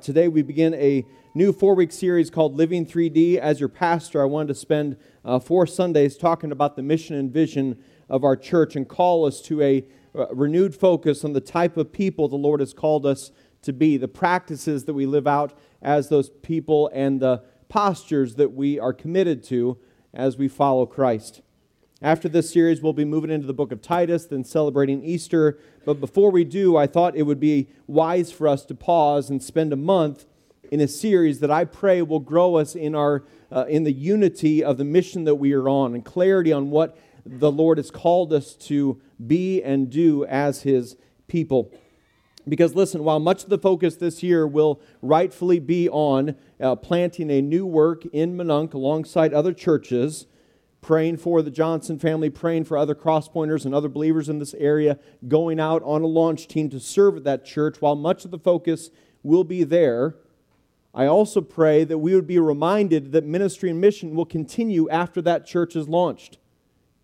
Today, we begin a new four week series called Living 3D. As your pastor, I wanted to spend uh, four Sundays talking about the mission and vision of our church and call us to a uh, renewed focus on the type of people the Lord has called us to be, the practices that we live out as those people, and the postures that we are committed to as we follow Christ. After this series, we'll be moving into the book of Titus, then celebrating Easter. But before we do, I thought it would be wise for us to pause and spend a month in a series that I pray will grow us in, our, uh, in the unity of the mission that we are on and clarity on what the Lord has called us to be and do as His people. Because listen, while much of the focus this year will rightfully be on uh, planting a new work in Minonk alongside other churches, praying for the Johnson family, praying for other crosspointers and other believers in this area, going out on a launch team to serve at that church. While much of the focus will be there, I also pray that we would be reminded that ministry and mission will continue after that church is launched,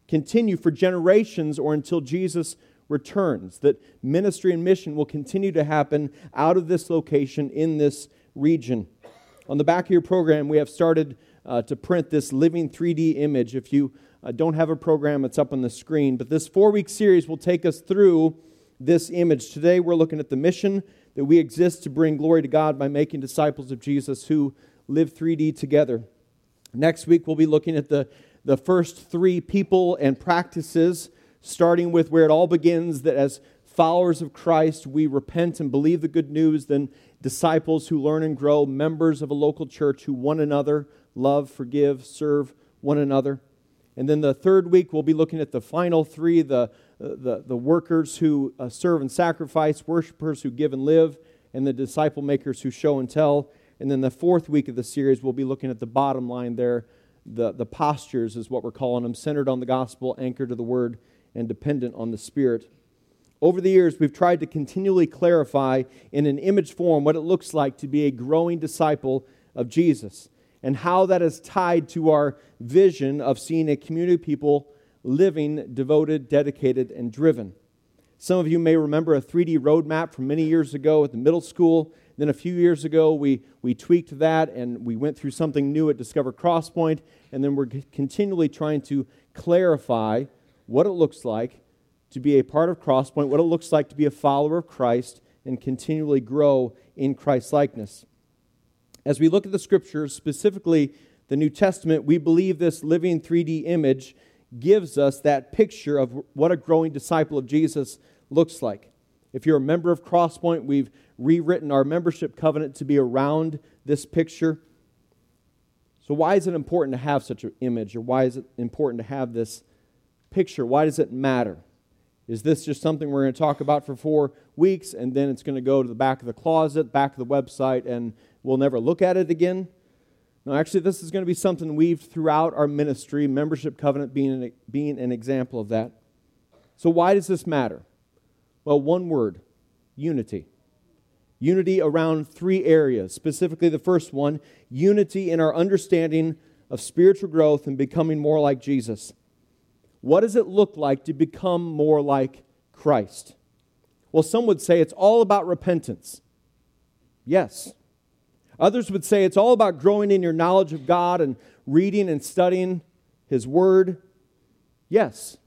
continue for generations or until Jesus returns, that ministry and mission will continue to happen out of this location in this region. On the back of your program, we have started uh, to print this living 3D image. If you uh, don't have a program, it's up on the screen. But this four week series will take us through this image. Today, we're looking at the mission that we exist to bring glory to God by making disciples of Jesus who live 3D together. Next week, we'll be looking at the, the first three people and practices, starting with where it all begins that as followers of Christ, we repent and believe the good news, then disciples who learn and grow, members of a local church who one another love, forgive, serve one another. And then the third week, we'll be looking at the final three the, the, the workers who uh, serve and sacrifice, worshipers who give and live, and the disciple makers who show and tell. And then the fourth week of the series, we'll be looking at the bottom line there. The, the postures is what we're calling them, centered on the gospel, anchored to the word, and dependent on the Spirit. Over the years, we've tried to continually clarify in an image form what it looks like to be a growing disciple of Jesus and how that is tied to our vision of seeing a community of people living devoted, dedicated, and driven. Some of you may remember a 3D roadmap from many years ago at the middle school. Then a few years ago, we, we tweaked that and we went through something new at Discover Crosspoint. And then we're continually trying to clarify what it looks like to be a part of Crosspoint, what it looks like to be a follower of Christ, and continually grow in Christ likeness. As we look at the scriptures, specifically the New Testament, we believe this living 3D image gives us that picture of what a growing disciple of Jesus looks like. If you're a member of Crosspoint, we've rewritten our membership covenant to be around this picture. So, why is it important to have such an image, or why is it important to have this picture? Why does it matter? Is this just something we're going to talk about for four weeks and then it's going to go to the back of the closet, back of the website, and we'll never look at it again. No, actually, this is going to be something weaved throughout our ministry, membership covenant being an, being an example of that. So, why does this matter? Well, one word unity. Unity around three areas. Specifically, the first one unity in our understanding of spiritual growth and becoming more like Jesus. What does it look like to become more like Christ? Well, some would say it's all about repentance. Yes, Others would say it's all about growing in your knowledge of God and reading and studying His Word. Yes.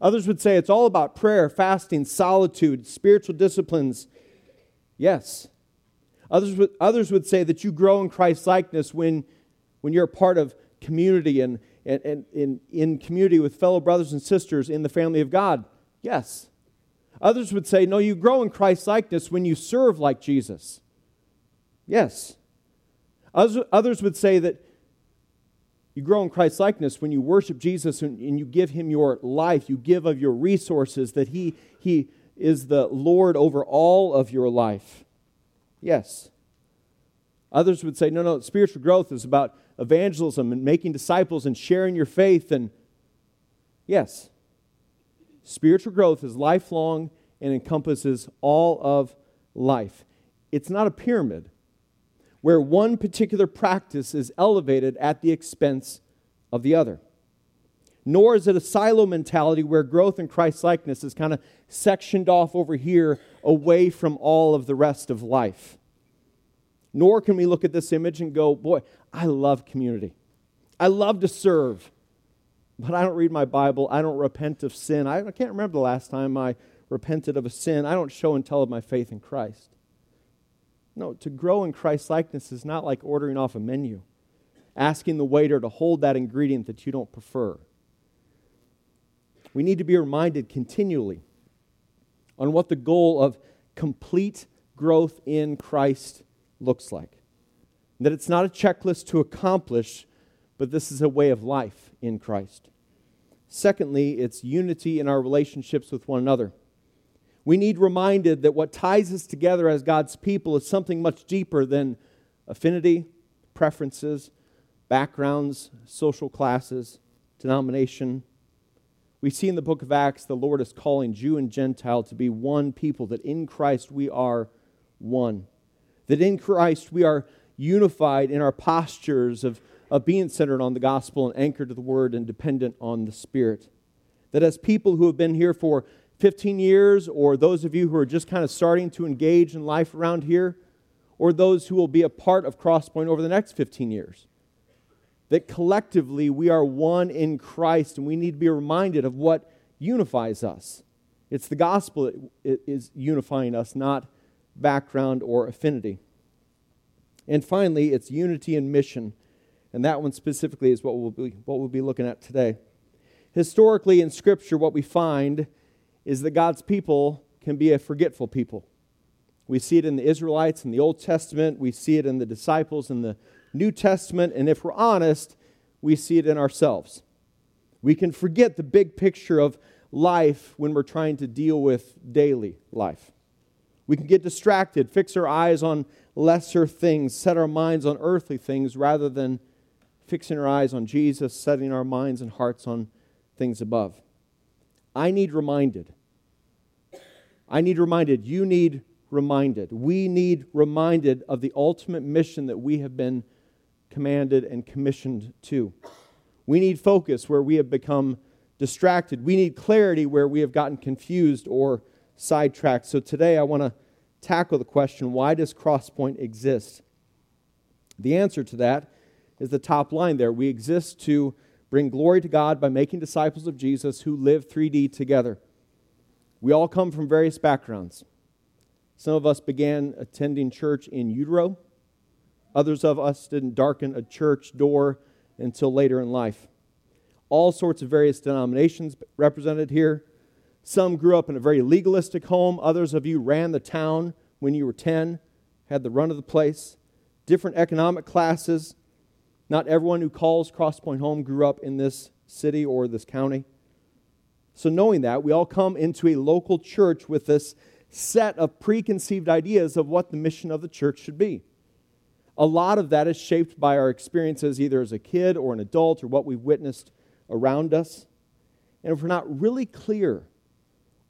Others would say it's all about prayer, fasting, solitude, spiritual disciplines. Yes. Others would, others would say that you grow in Christ's likeness when, when you're a part of community and, and, and in, in community with fellow brothers and sisters in the family of God. Yes. Others would say, no, you grow in Christ's likeness when you serve like Jesus. Yes. Others would say that you grow in Christ's likeness when you worship Jesus and, you give him your life, you give of your resources, that he, he is the Lord over all of your life. Yes. Others would say, no, no, spiritual growth is about evangelism and making disciples and sharing your faith. And yes, spiritual growth is lifelong and encompasses all of life. It's not a pyramid where one particular practice is elevated at the expense of the other. Nor is it a silo mentality where growth in Christ likeness is kind of sectioned off over here away from all of the rest of life. Nor can we look at this image and go, boy, I love community. I love to serve. But I don't read my Bible. I don't repent of sin. I can't remember the last time I repented of a sin. I don't show and tell of my faith in Christ. No, to grow in Christ likeness is not like ordering off a menu, asking the waiter to hold that ingredient that you don't prefer. We need to be reminded continually on what the goal of complete growth in Christ looks like. That it's not a checklist to accomplish, but this is a way of life in Christ. Secondly, it's unity in our relationships with one another. We need reminded that what ties us together as God's people is something much deeper than affinity, preferences, backgrounds, social classes, denomination. We see in the book of Acts the Lord is calling Jew and Gentile to be one people, that in Christ we are one. That in Christ we are unified in our postures of, of being centered on the gospel and anchored to the word and dependent on the Spirit. That as people who have been here for 15 years, or those of you who are just kind of starting to engage in life around here, or those who will be a part of Crosspoint over the next 15 years, that collectively we are one in Christ and we need to be reminded of what unifies us. It's the gospel that is unifying us, not background, or affinity. And finally, it's unity and mission. And that one specifically is what we'll be, what we'll be looking at today. Historically, in Scripture, what we find is that God's people can be a forgetful people. We see it in the Israelites in the Old Testament, we see it in the disciples in the New Testament, and if we're honest, we see it in ourselves. We can forget the big picture of life when we're trying to deal with daily life. We can get distracted, fix our eyes on lesser things, set our minds on earthly things rather than fixing our eyes on Jesus, setting our minds and hearts on things above. I need reminded. I need reminded. You need reminded. We need reminded of the ultimate mission that we have been commanded and commissioned to. We need focus where we have become distracted. We need clarity where we have gotten confused or sidetracked. So today I want to tackle the question why does Crosspoint exist? The answer to that is the top line there. We exist to bring glory to God by making disciples of Jesus who live 3D together. We all come from various backgrounds. Some of us began attending church in utero. Others of us didn't darken a church door until later in life. All sorts of various denominations represented here. Some grew up in a very legalistic home. Others of you ran the town when you were 10, had the run of the place. Different economic classes. Not everyone who calls Crosspoint home grew up in this city or this county. So, knowing that, we all come into a local church with this set of preconceived ideas of what the mission of the church should be. A lot of that is shaped by our experiences either as a kid or an adult or what we've witnessed around us. And if we're not really clear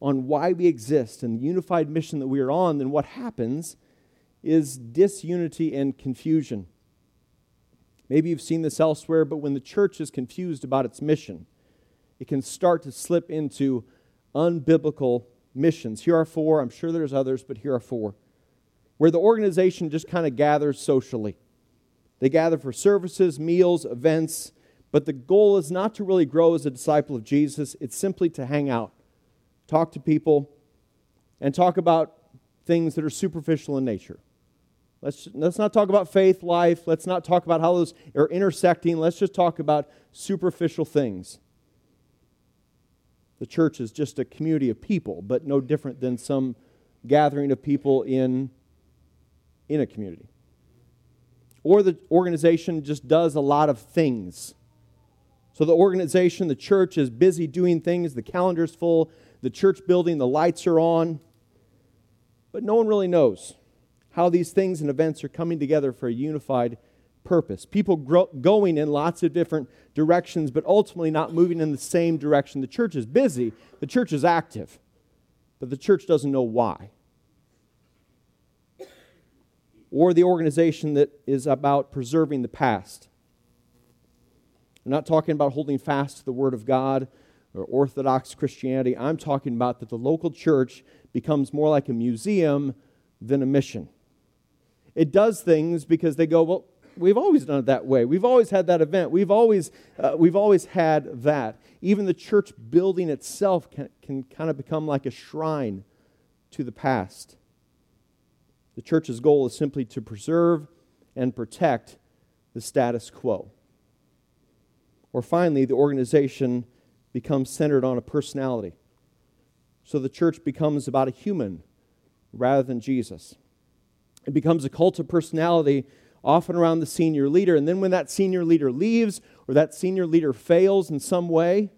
on why we exist and the unified mission that we are on, then what happens is disunity and confusion. Maybe you've seen this elsewhere, but when the church is confused about its mission, it can start to slip into unbiblical missions. Here are four. I'm sure there's others, but here are four. Where the organization just kind of gathers socially. They gather for services, meals, events, but the goal is not to really grow as a disciple of Jesus, it's simply to hang out talk to people, and talk about things that are superficial in nature. Let's, let's not talk about faith, life. Let's not talk about how those are intersecting. Let's just talk about superficial things. The church is just a community of people, but no different than some gathering of people in, in a community. Or the organization just does a lot of things. So the organization, the church, is busy doing things, the calendar's full, the church building, the lights are on. But no one really knows how these things and events are coming together for a unified purpose. People grow, going in lots of different directions, but ultimately not moving in the same direction. The church is busy, the church is active, but the church doesn't know why. Or the organization that is about preserving the past. I'm not talking about holding fast to the Word of God or Orthodox Christianity. I'm talking about that the local church becomes more like a museum than a mission. It does things because they go, well, we've always done it that way. We've always had that event. We've always, uh, we've always had that. Even the church building itself can, can kind of become like a shrine to the past. The church's goal is simply to preserve and protect the status quo. Or finally, the organization becomes centered on a personality. So the church becomes about a human rather than Jesus. It becomes a cult of personality, often around the senior leader. And then when that senior leader leaves or that senior leader fails in some way,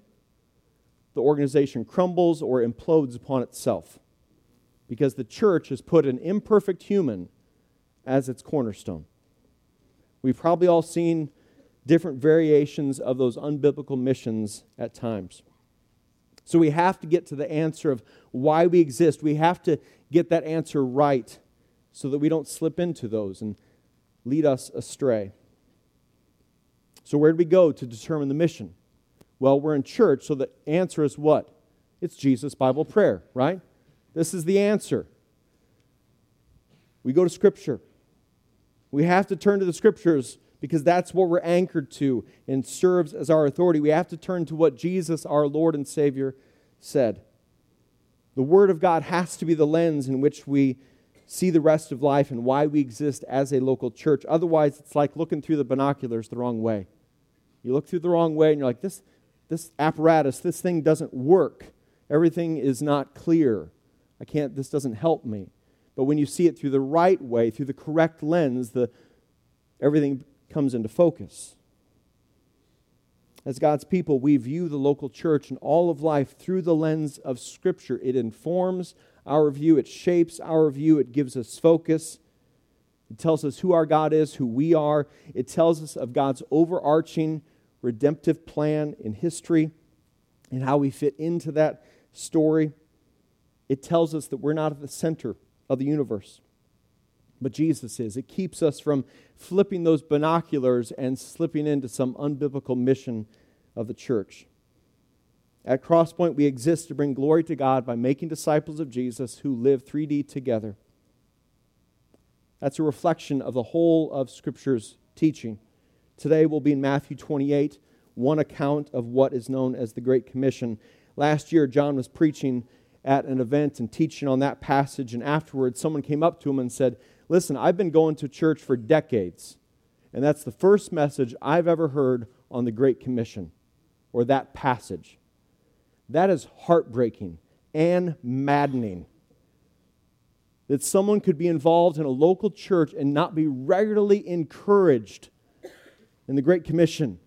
the organization crumbles or implodes upon itself because the church has put an imperfect human as its cornerstone. We've probably all seen different variations of those unbiblical missions at times. So we have to get to the answer of why we exist. We have to get that answer right so that we don't slip into those and lead us astray. So, where do we go to determine the mission? Well, we're in church, so the answer is what? It's Jesus' Bible prayer, right? This is the answer. We go to Scripture. We have to turn to the Scriptures because that's what we're anchored to and serves as our authority. We have to turn to what Jesus, our Lord and Savior, said. The Word of God has to be the lens in which we see the rest of life and why we exist as a local church. Otherwise, it's like looking through the binoculars the wrong way. You look through the wrong way and you're like, this, this apparatus, this thing doesn't work. Everything is not clear. I can't, this doesn't help me. But when you see it through the right way, through the correct lens, the, everything comes into focus. As God's people, we view the local church and all of life through the lens of Scripture. It informs our view, it shapes our view, it gives us focus. It tells us who our God is, who we are. It tells us of God's overarching redemptive plan in history and how we fit into that story. It tells us that we're not at the center of the universe, but Jesus is. It keeps us from flipping those binoculars and slipping into some unbiblical mission of the church. At Crosspoint, we exist to bring glory to God by making disciples of Jesus who live 3D together. That's a reflection of the whole of Scripture's teaching. Today we'll be in Matthew 28, one account of what is known as the Great Commission. Last year, John was preaching at an event and teaching on that passage, and afterwards, someone came up to him and said, Listen, I've been going to church for decades, and that's the first message I've ever heard on the Great Commission or that passage. That is heartbreaking and maddening. That someone could be involved in a local church and not be regularly encouraged in the Great Commission.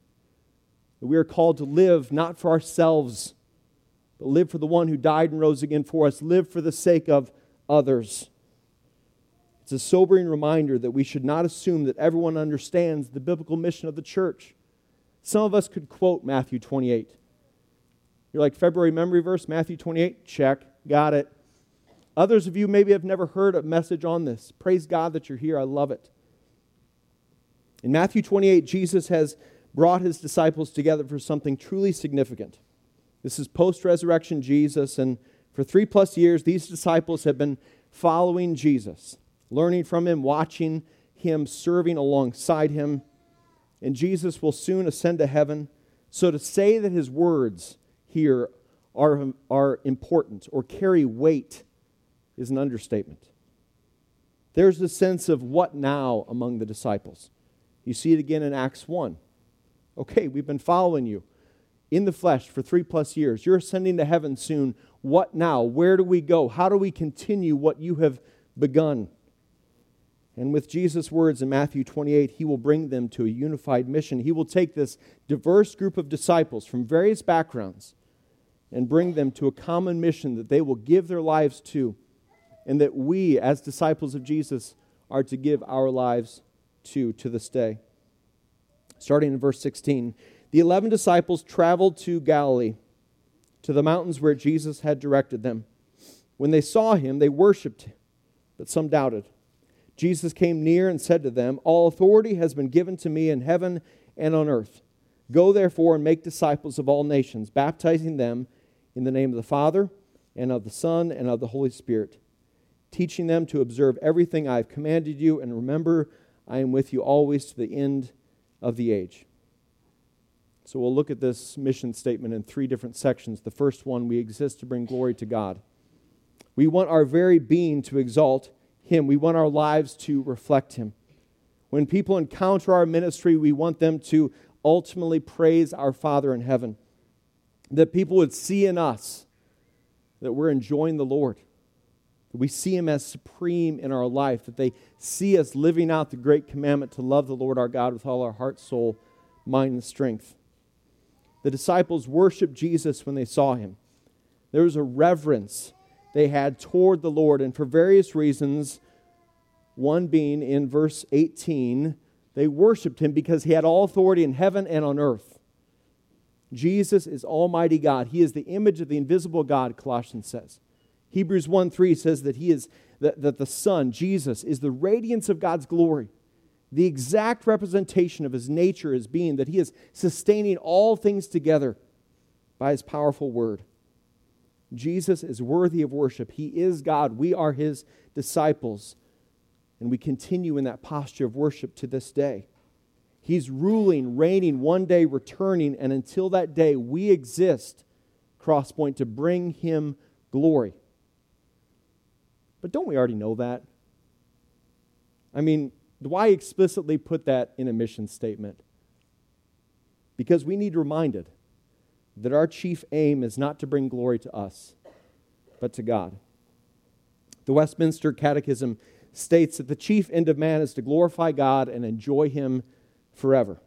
That we are called to live not for ourselves but live for the one who died and rose again for us, live for the sake of others. It's a sobering reminder that we should not assume that everyone understands the biblical mission of the church. Some of us could quote Matthew 28. You're like, February memory verse, Matthew 28? Check. Got it. Others of you maybe have never heard a message on this. Praise God that you're here. I love it. In Matthew 28, Jesus has brought his disciples together for something truly significant. This is post resurrection Jesus, and for three plus years, these disciples have been following Jesus, learning from him, watching him, serving alongside him. And Jesus will soon ascend to heaven. So to say that his words here are, are important or carry weight is an understatement. There's a sense of what now among the disciples. You see it again in Acts 1. Okay, we've been following you in the flesh for three plus years. You're ascending to heaven soon. What now? Where do we go? How do we continue what you have begun? And with Jesus' words in Matthew 28, he will bring them to a unified mission. He will take this diverse group of disciples from various backgrounds and bring them to a common mission that they will give their lives to, and that we, as disciples of Jesus, are to give our lives to to this day. Starting in verse 16 the eleven disciples traveled to Galilee, to the mountains where Jesus had directed them. When they saw him, they worshiped him, but some doubted. Jesus came near and said to them, All authority has been given to me in heaven and on earth. Go therefore and make disciples of all nations, baptizing them in the name of the Father, and of the Son, and of the Holy Spirit, teaching them to observe everything I have commanded you, and remember, I am with you always to the end of the age. So we'll look at this mission statement in three different sections. The first one, we exist to bring glory to God. We want our very being to exalt Him, we want our lives to reflect Him. When people encounter our ministry, we want them to ultimately praise our Father in heaven. That people would see in us that we're enjoying the Lord, that we see Him as supreme in our life, that they see us living out the great commandment to love the Lord our God with all our heart, soul, mind, and strength. The disciples worshiped Jesus when they saw Him. There was a reverence they had toward the Lord, and for various reasons, one being in verse 18, they worshiped him because he had all authority in heaven and on earth. Jesus is Almighty God. He is the image of the invisible God, Colossians says. Hebrews 1 3 says that he is that, that the Son, Jesus, is the radiance of God's glory, the exact representation of his nature, his being, that he is sustaining all things together by his powerful word. Jesus is worthy of worship. He is God. We are his disciples. And we continue in that posture of worship to this day. He's ruling, reigning, one day returning, and until that day, we exist, Crosspoint, to bring him glory. But don't we already know that? I mean, why explicitly put that in a mission statement? Because we need reminded that our chief aim is not to bring glory to us, but to God. The Westminster Catechism states that the chief end of man is to glorify God and enjoy Him forever.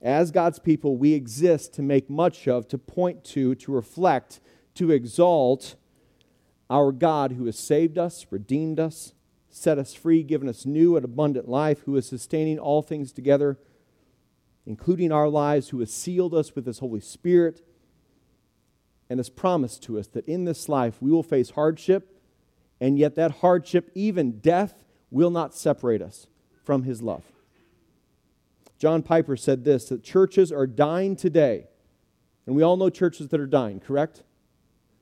As God's people, we exist to make much of, to point to, to reflect, to exalt our God who has saved us, redeemed us, set us free, given us new and abundant life, who is sustaining all things together, including our lives, who has sealed us with His Holy Spirit, and has promised to us that in this life we will face hardship and yet that hardship, even death, will not separate us from his love. John Piper said this that churches are dying today. And we all know churches that are dying, correct?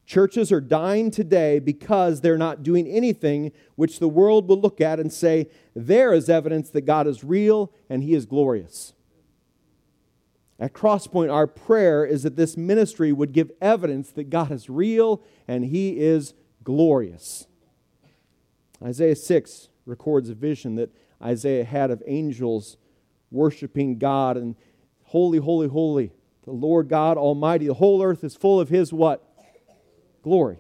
Churches are dying today because they're not doing anything which the world will look at and say, there is evidence that God is real and he is glorious. At Crosspoint, our prayer is that this ministry would give evidence that God is real and he is glorious. Isaiah 6 records a vision that Isaiah had of angels worshiping God and holy, holy, holy, the Lord God Almighty. The whole earth is full of His what? Glory.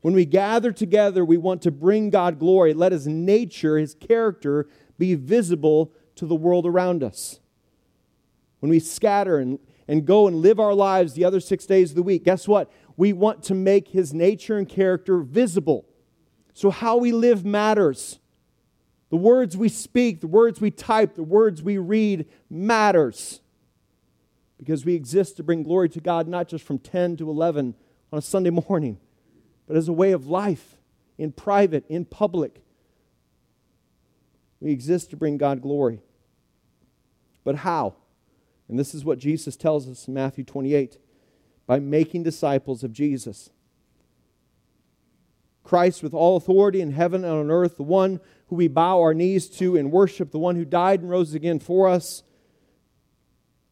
When we gather together, we want to bring God glory. Let His nature, His character be visible to the world around us. When we scatter and, and go and live our lives the other six days of the week, guess what? We want to make His nature and character visible. So, how we live matters. The words we speak, the words we type, the words we read matters. Because we exist to bring glory to God not just from 10 to 11 on a Sunday morning, but as a way of life in private, in public. We exist to bring God glory. But how? And this is what Jesus tells us in Matthew 28 by making disciples of Jesus. Christ with all authority in heaven and on earth, the one who we bow our knees to and worship, the one who died and rose again for us,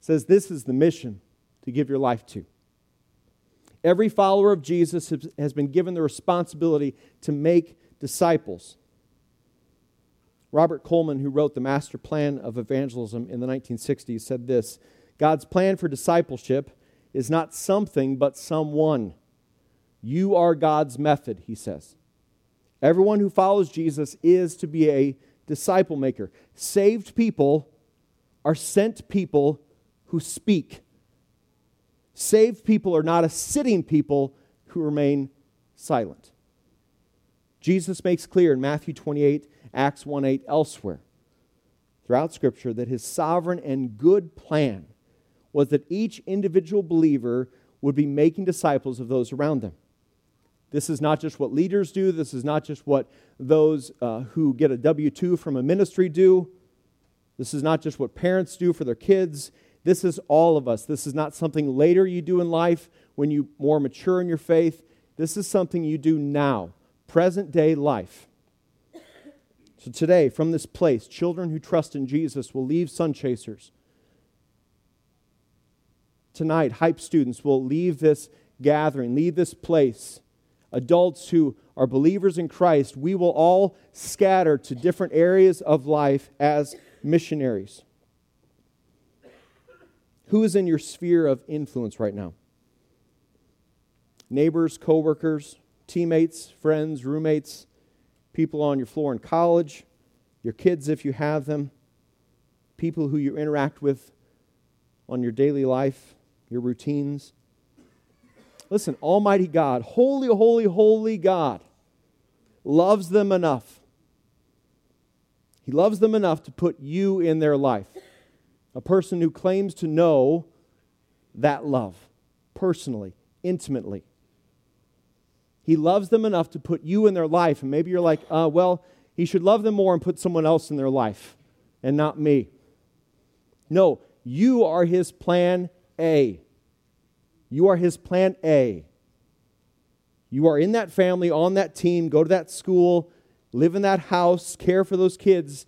says this is the mission to give your life to. Every follower of Jesus has been given the responsibility to make disciples. Robert Coleman, who wrote the master plan of evangelism in the 1960s, said this God's plan for discipleship is not something, but someone. You are God's method, he says. Everyone who follows Jesus is to be a disciple maker. Saved people are sent people who speak. Saved people are not a sitting people who remain silent. Jesus makes clear in Matthew 28, Acts 1 8, elsewhere, throughout Scripture, that his sovereign and good plan was that each individual believer would be making disciples of those around them. This is not just what leaders do, this is not just what those uh, who get a W 2 from a ministry do. This is not just what parents do for their kids. This is all of us. This is not something later you do in life when you more mature in your faith. This is something you do now, present day life. So today, from this place, children who trust in Jesus will leave Sun Chasers. Tonight, hype students will leave this gathering, leave this place. Adults who are believers in Christ, we will all scatter to different areas of life as missionaries. Who is in your sphere of influence right now? Neighbors, coworkers, teammates, friends, roommates, people on your floor in college, your kids if you have them, people who you interact with on your daily life, your routines. Listen, Almighty God, holy, holy, holy God, loves them enough. He loves them enough to put you in their life. A person who claims to know that love personally, intimately. He loves them enough to put you in their life. And maybe you're like, uh, well, he should love them more and put someone else in their life and not me. No, you are his plan A. You are his plan A. You are in that family, on that team, go to that school, live in that house, care for those kids,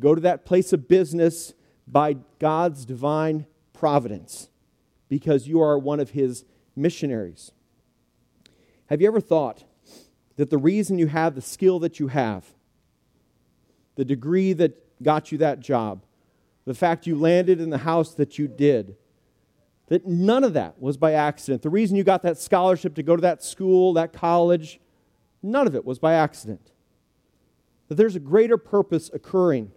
go to that place of business by God's divine providence because you are one of his missionaries. Have you ever thought that the reason you have the skill that you have, the degree that got you that job, the fact you landed in the house that you did, that none of that was by accident? The reason you got that scholarship to go to that school, that college, none of it was by accident. That there's a greater purpose occurring.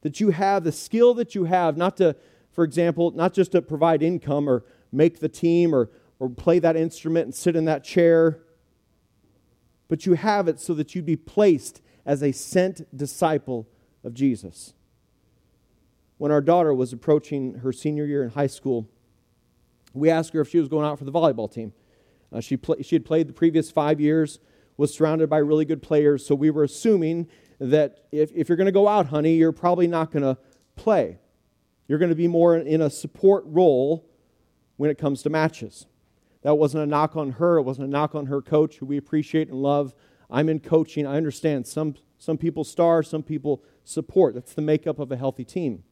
That you have the skill that you have, not to, for example, not just to provide income or make the team or, or play that instrument and sit in that chair, but you have it so that you'd be placed as a sent disciple of Jesus. When our daughter was approaching her senior year in high school, we asked her if she was going out for the volleyball team. Uh, she, she had played the previous five years, was surrounded by really good players, so we were assuming that if, if you're going to go out, honey, you're probably not going to play. You're going to be more in a support role when it comes to matches. That wasn't a knock on her. It wasn't a knock on her coach, who we appreciate and love. I'm in coaching. I understand some, some people star, some people support. That's the makeup of a healthy team.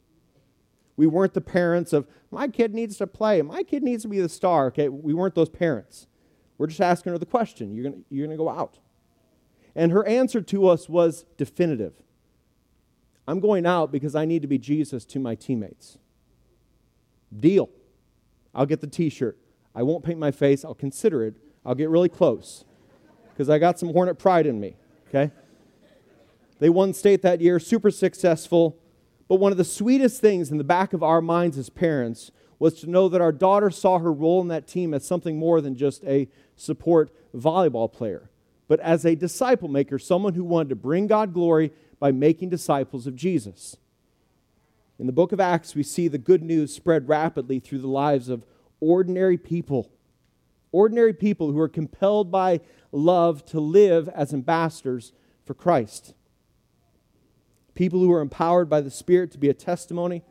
We weren't the parents of, my kid needs to play, my kid needs to be the star. Okay, we weren't those parents. We're just asking her the question you're going you're going to go out. And her answer to us was definitive I'm going out because I need to be Jesus to my teammates. Deal. I'll get the t shirt. I won't paint my face. I'll consider it. I'll get really close because I got some Hornet pride in me, okay? They won state that year, super successful. But one of the sweetest things in the back of our minds as parents was to know that our daughter saw her role in that team as something more than just a support volleyball player, but as a disciple maker, someone who wanted to bring God glory by making disciples of Jesus. In the book of Acts, we see the good news spread rapidly through the lives of ordinary people. Ordinary people who are compelled by love to live as ambassadors for Christ. People who are empowered by the Spirit to be a testimony.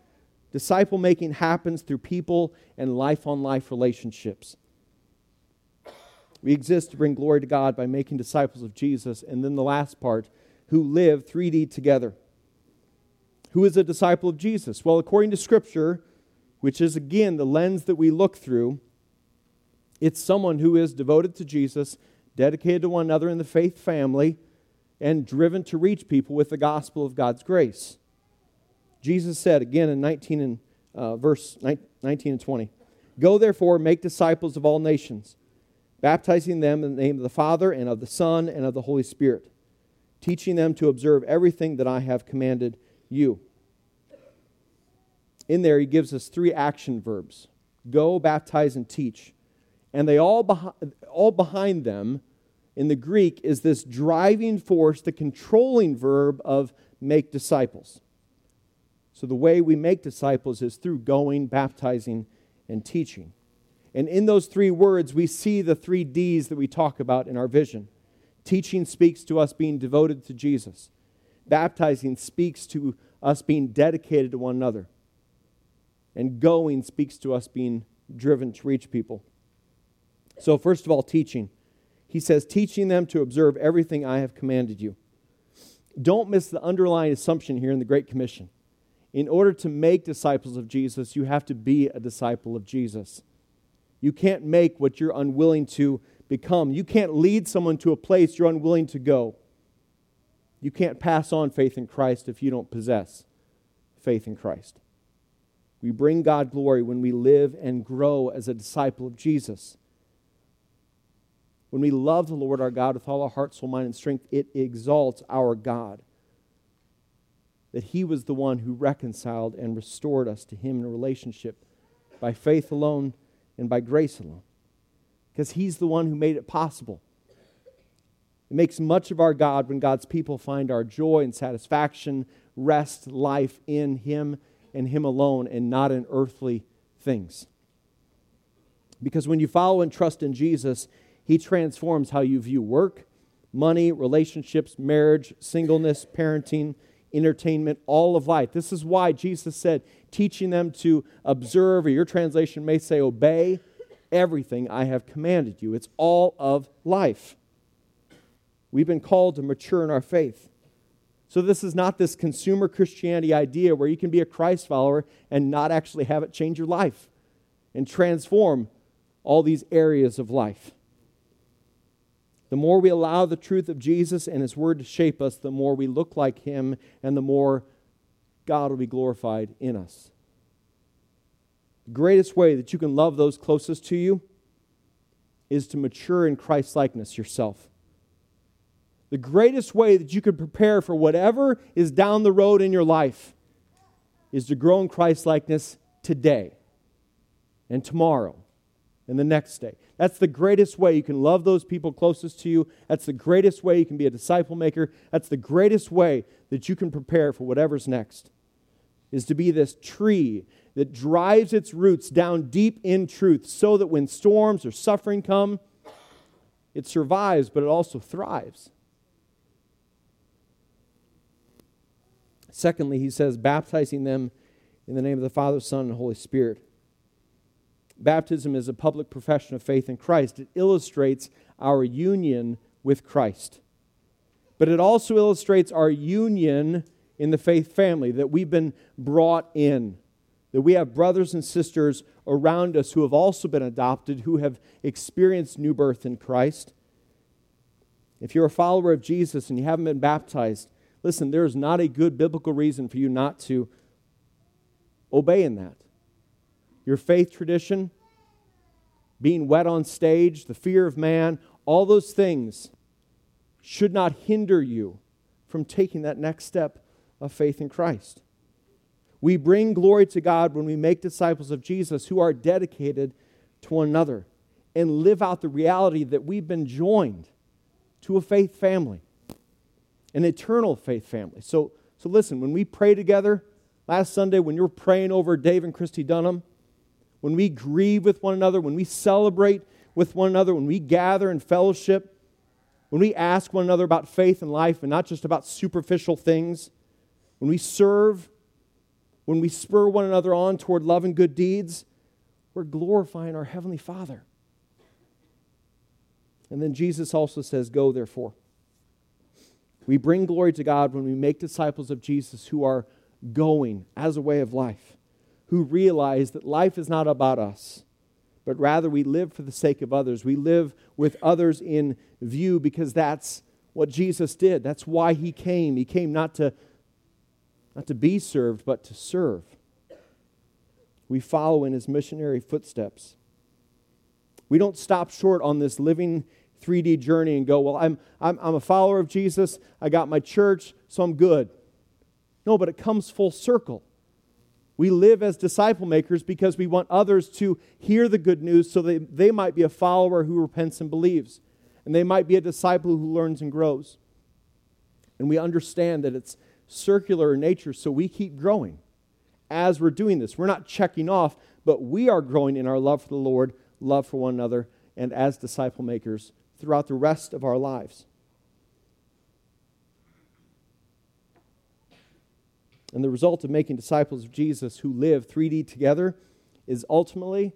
Disciple making happens through people and life on life relationships. We exist to bring glory to God by making disciples of Jesus. And then the last part, who live 3D together. Who is a disciple of Jesus? Well, according to Scripture, which is again the lens that we look through. It's someone who is devoted to Jesus, dedicated to one another in the faith family, and driven to reach people with the gospel of God's grace. Jesus said again in 19 and uh, verse 19 and 20, "Go therefore, make disciples of all nations, baptizing them in the name of the Father and of the Son and of the Holy Spirit, teaching them to observe everything that I have commanded you." In there, he gives us three action verbs go, baptize, and teach. And they all, behi- all behind them in the Greek is this driving force, the controlling verb of make disciples. So the way we make disciples is through going, baptizing, and teaching. And in those three words, we see the three D's that we talk about in our vision. Teaching speaks to us being devoted to Jesus, baptizing speaks to us being dedicated to one another. And going speaks to us being driven to reach people. So, first of all, teaching. he says, teaching them to observe everything I have commanded you. Don't miss the underlying assumption here in the Great Commission. In order to make disciples of Jesus, you have to be a disciple of Jesus. You can't make what you're unwilling to become. You can't lead someone to a place you're unwilling to go. You can't pass on faith in Christ if you don't possess faith in Christ. We bring God glory when we live and grow as a disciple of Jesus. When we love the Lord our God with all our heart, soul, mind, and strength, it exalts our God. That He was the one who reconciled and restored us to Him in a relationship by faith alone and by grace alone. Because He's the one who made it possible. It makes much of our God when God's people find our joy and satisfaction, rest, life in Him and Him alone and not in earthly things. Because when you follow and trust in Jesus, He transforms how you view work, money, relationships, marriage, singleness, parenting, entertainment, all of life. This is why Jesus said, teaching them to observe, or your translation may say, obey everything I have commanded you. It's all of life. We've been called to mature in our faith. So, this is not this consumer Christianity idea where you can be a Christ follower and not actually have it change your life and transform all these areas of life. The more we allow the truth of Jesus and His Word to shape us, the more we look like Him and the more God will be glorified in us. The greatest way that you can love those closest to you is to mature in Christ likeness yourself the greatest way that you could prepare for whatever is down the road in your life is to grow in Christ likeness today and tomorrow and the next day. That's the greatest way you can love those people closest to you. That's the greatest way you can be a disciple maker. That's the greatest way that you can prepare for whatever's next. Is to be this tree that drives its roots down deep in truth so that when storms or suffering come, it survives, but it also thrives. Secondly, he says, baptizing them in the name of the Father, Son, and Holy Spirit. Baptism is a public profession of faith in Christ. It illustrates our union with Christ. But it also illustrates our union in the faith family, that we've been brought in, that we have brothers and sisters around us who have also been adopted, who have experienced new birth in Christ. If you're a follower of Jesus and you haven't been baptized, Listen, there is not a good biblical reason for you not to obey in that. Your faith tradition, being wet on stage, the fear of man, all those things should not hinder you from taking that next step of faith in Christ. We bring glory to God when we make disciples of Jesus who are dedicated to one another and live out the reality that we've been joined to a faith family an eternal faith family. So, so listen, when we pray together, last Sunday, when you were praying over Dave and Christy Dunham, when we grieve with one another, when we celebrate with one another, when we gather in fellowship, when we ask one another about faith and life and not just about superficial things, when we serve, when we spur one another on toward love and good deeds, we're glorifying our Heavenly Father. And then Jesus also says, Go therefore. We bring glory to God when we make disciples of Jesus who are going as a way of life, who realize that life is not about us, but rather we live for the sake of others. We live with others in view because that's what Jesus did. That's why he came. He came not to, not to be served, but to serve. We follow in his missionary footsteps. We don't stop short on this living 3D journey and go, well, I'm, I'm, I'm a follower of Jesus. I got my church, so I'm good. No, but it comes full circle. We live as disciple makers because we want others to hear the good news so that they might be a follower who repents and believes. And they might be a disciple who learns and grows. And we understand that it's circular in nature, so we keep growing as we're doing this. We're not checking off, but we are growing in our love for the Lord, love for one another, and as disciple makers throughout the rest of our lives. And the result of making disciples of Jesus who live 3D together is ultimately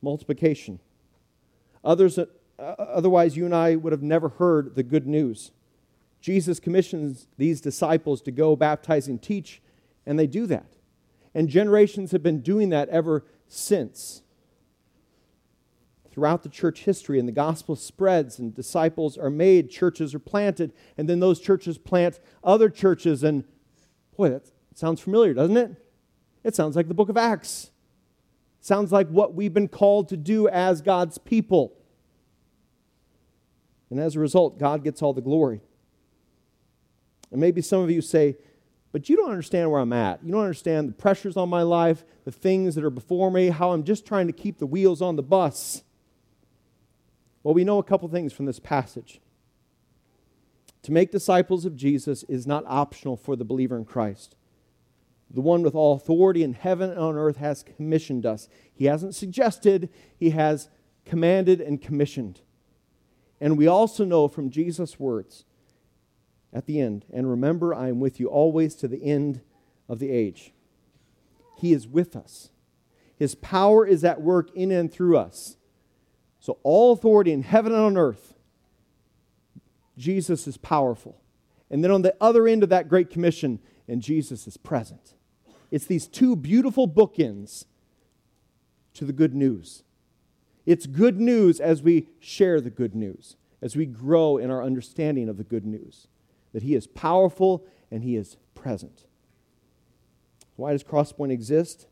multiplication. Others, uh, otherwise, you and I would have never heard the good news. Jesus commissions these disciples to go baptize and teach, and they do that. And generations have been doing that ever since. Throughout the church history, and the gospel spreads, and disciples are made, churches are planted, and then those churches plant other churches. And boy, that sounds familiar, doesn't it? It sounds like the book of Acts. Sounds like what we've been called to do as God's people. And as a result, God gets all the glory. And maybe some of you say, but you don't understand where I'm at. You don't understand the pressures on my life, the things that are before me, how I'm just trying to keep the wheels on the bus. Well, we know a couple things from this passage. To make disciples of Jesus is not optional for the believer in Christ. The one with all authority in heaven and on earth has commissioned us. He hasn't suggested, he has commanded and commissioned. And we also know from Jesus' words at the end, and remember, I am with you always to the end of the age. He is with us. His power is at work in and through us. So, all authority in heaven and on earth, Jesus is powerful. And then on the other end of that Great Commission, and Jesus is present. It's these two beautiful bookends to the good news. It's good news as we share the good news, as we grow in our understanding of the good news that He is powerful and He is present. Why does Crosspoint exist?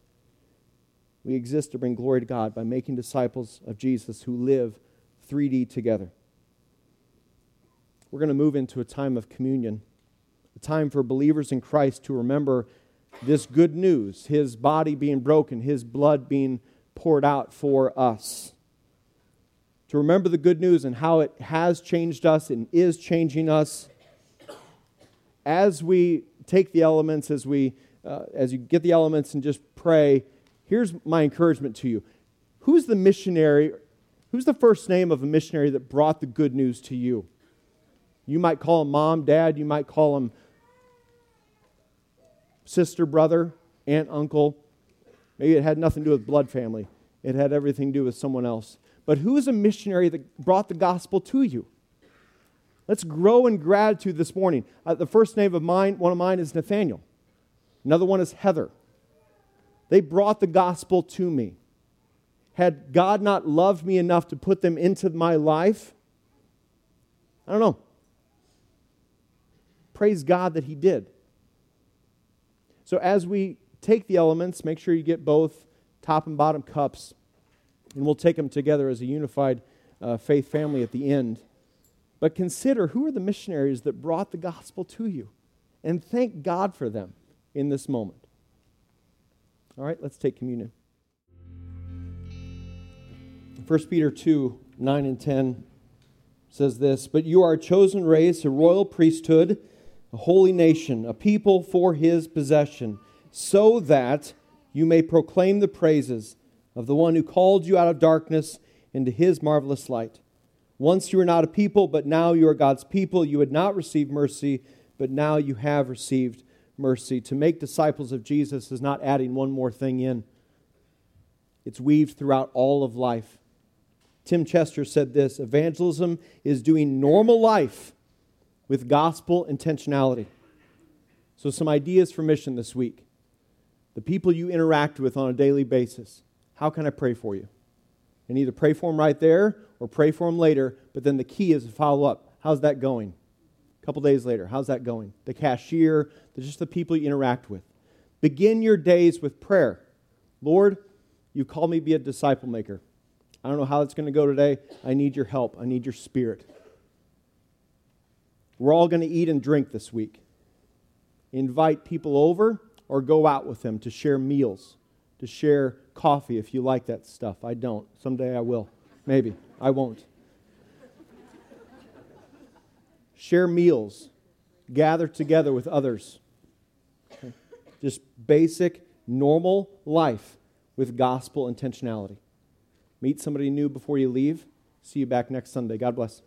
We exist to bring glory to God by making disciples of Jesus who live 3D together. We're going to move into a time of communion, a time for believers in Christ to remember this good news, His body being broken, His blood being poured out for us to remember the good news and how it has changed us and is changing us. As we take the elements, as, we, uh, as you get the elements and just pray, here's my encouragement to you. Who's the missionary? Who's the first name of a missionary that brought the good news to you? You might call him mom, dad, you might call him sister, brother, aunt, uncle. Maybe it had nothing to do with blood family, it had everything to do with someone else but who is a missionary that brought the gospel to you? Let's grow in gratitude this morning. Uh, the first name of mine, one of mine is Nathaniel. Another one is Heather. They brought the gospel to me. Had God not loved me enough to put them into my life? I don't know. Praise God that He did. So, as we take the elements, make sure you get both top and bottom cups. And we'll take them together as a unified uh, faith family at the end. But consider who are the missionaries that brought the gospel to you and thank God for them in this moment. All right, let's take communion. 1 Peter 2 9 and 10 says this But you are a chosen race, a royal priesthood, a holy nation, a people for his possession, so that you may proclaim the praises of the one who called you out of darkness into his marvelous light. Once you were not a people, but now you are God's people. You had not received mercy, but now you have received mercy. To make disciples of Jesus is not adding one more thing in, it's weaved throughout all of life. Tim Chester said this Evangelism is doing normal life with gospel intentionality. So, some ideas for mission this week. The people you interact with on a daily basis. How can I pray for you? And either pray for them right there or pray for them later, but then the key is to follow up. How's that going? A couple days later, how's that going? The cashier, just the people you interact with. Begin your days with prayer. Lord, you call me be a disciple maker. I don't know how it's going to go today. I need your help. I need your spirit. We're all going to eat and drink this week. Invite people over or go out with them to share meals, to share coffee if you like that stuff. I don't. Someday I will. Maybe. I won't. Share meals. Gather together with others. Just basic, normal life with gospel intentionality. Meet somebody new before you leave. See you back next Sunday. God bless.